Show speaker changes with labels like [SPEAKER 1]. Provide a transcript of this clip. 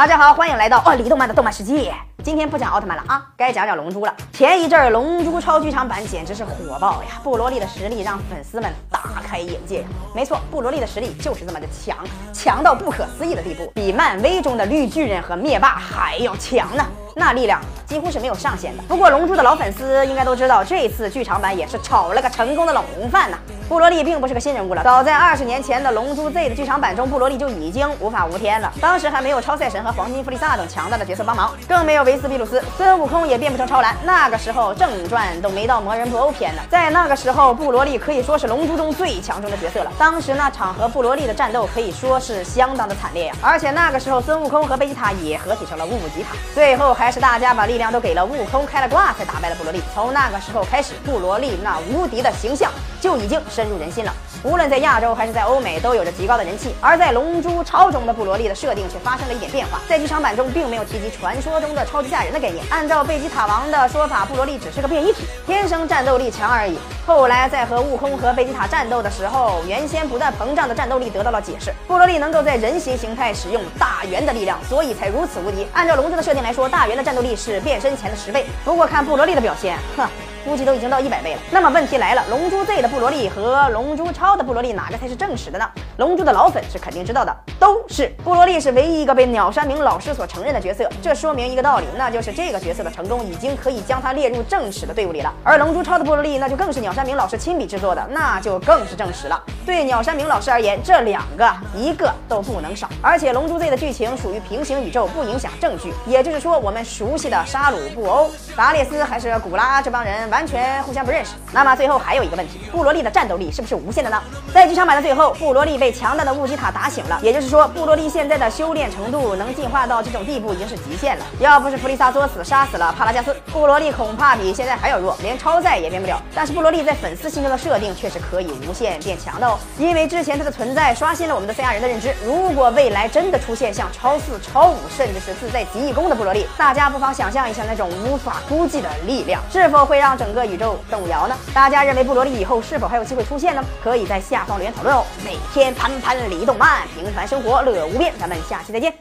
[SPEAKER 1] 大家好，欢迎来到哦，里动漫的动漫世界。今天不讲奥特曼了啊，该讲讲龙珠了。前一阵儿龙珠超剧场版简直是火爆呀，布罗利的实力让粉丝们大开眼界。没错，布罗利的实力就是这么的强，强到不可思议的地步，比漫威中的绿巨人和灭霸还要强呢。那力量几乎是没有上限的。不过龙珠的老粉丝应该都知道，这次剧场版也是炒了个成功的冷饭呐。布罗利并不是个新人物了，早在二十年前的《龙珠 Z》的剧场版中，布罗利就已经无法无天了。当时还没有超赛神和黄金弗利萨等强大的角色帮忙，更没有维斯比鲁斯，孙悟空也变不成超蓝。那个时候正传都没到魔人布欧篇呢。在那个时候，布罗利可以说是龙珠中最强中的角色了。当时那场和布罗利的战斗可以说是相当的惨烈呀。而且那个时候，孙悟空和贝吉塔也合体成了悟吉塔，最后还是大家把力量都给了悟空，开了挂才打败了布罗利。从那个时候开始，布罗利那无敌的形象就已经深入人心了。无论在亚洲还是在欧美，都有着极高的人气。而在《龙珠超》中的布罗利的设定却发生了一点变化，在剧场版中并没有提及传说中的超级赛人的概念。按照贝吉塔王的说法，布罗利只是个变异体，天生战斗力强而已。后来在和悟空和贝吉塔战斗的时候，原先不断膨胀的战斗力得到了解释，布罗利能够在人形形态使用大圆的力量，所以才如此无敌。按照龙珠的设定来说，大圆的战斗力是变身前的十倍。不过看布罗利的表现，哼。估计都已经到一百倍了。那么问题来了，龙珠 Z 的 布罗利和龙珠超的布罗利哪个才是正史的呢？龙珠的老粉是肯定知道的，都是布罗利是唯一一个被鸟山明老师所承认的角色。这说明一个道理，那就是这个角色的成功已经可以将他列入正史的队伍里了。而龙珠超的布罗利那就更是鸟山明老师亲笔制作的，那就更是正史了。对鸟山明老师而言，这两个一个都不能少。而且龙珠 Z 的剧情属于平行宇宙，不影响正剧，也就是说，我们熟悉的沙鲁、布欧、达列斯还是古拉这帮人。完全互相不认识。那么最后还有一个问题，布罗利的战斗力是不是无限的呢？在剧场版的最后，布罗利被强大的乌吉塔打醒了，也就是说，布罗利现在的修炼程度能进化到这种地步已经是极限了。要不是弗利萨作死杀死了帕拉加斯，布罗利恐怕比现在还要弱，连超赛也变不了。但是布罗利在粉丝心中的设定却是可以无限变强的哦，因为之前他的存在刷新了我们的赛亚人的认知。如果未来真的出现像超四、超五，甚至是自带极意功的布罗利，大家不妨想象一下那种无法估计的力量，是否会让？整个宇宙动摇呢？大家认为布罗利以后是否还有机会出现呢？可以在下方留言讨论哦。每天盘盘李动漫，平凡生活乐无边，咱们下期再见。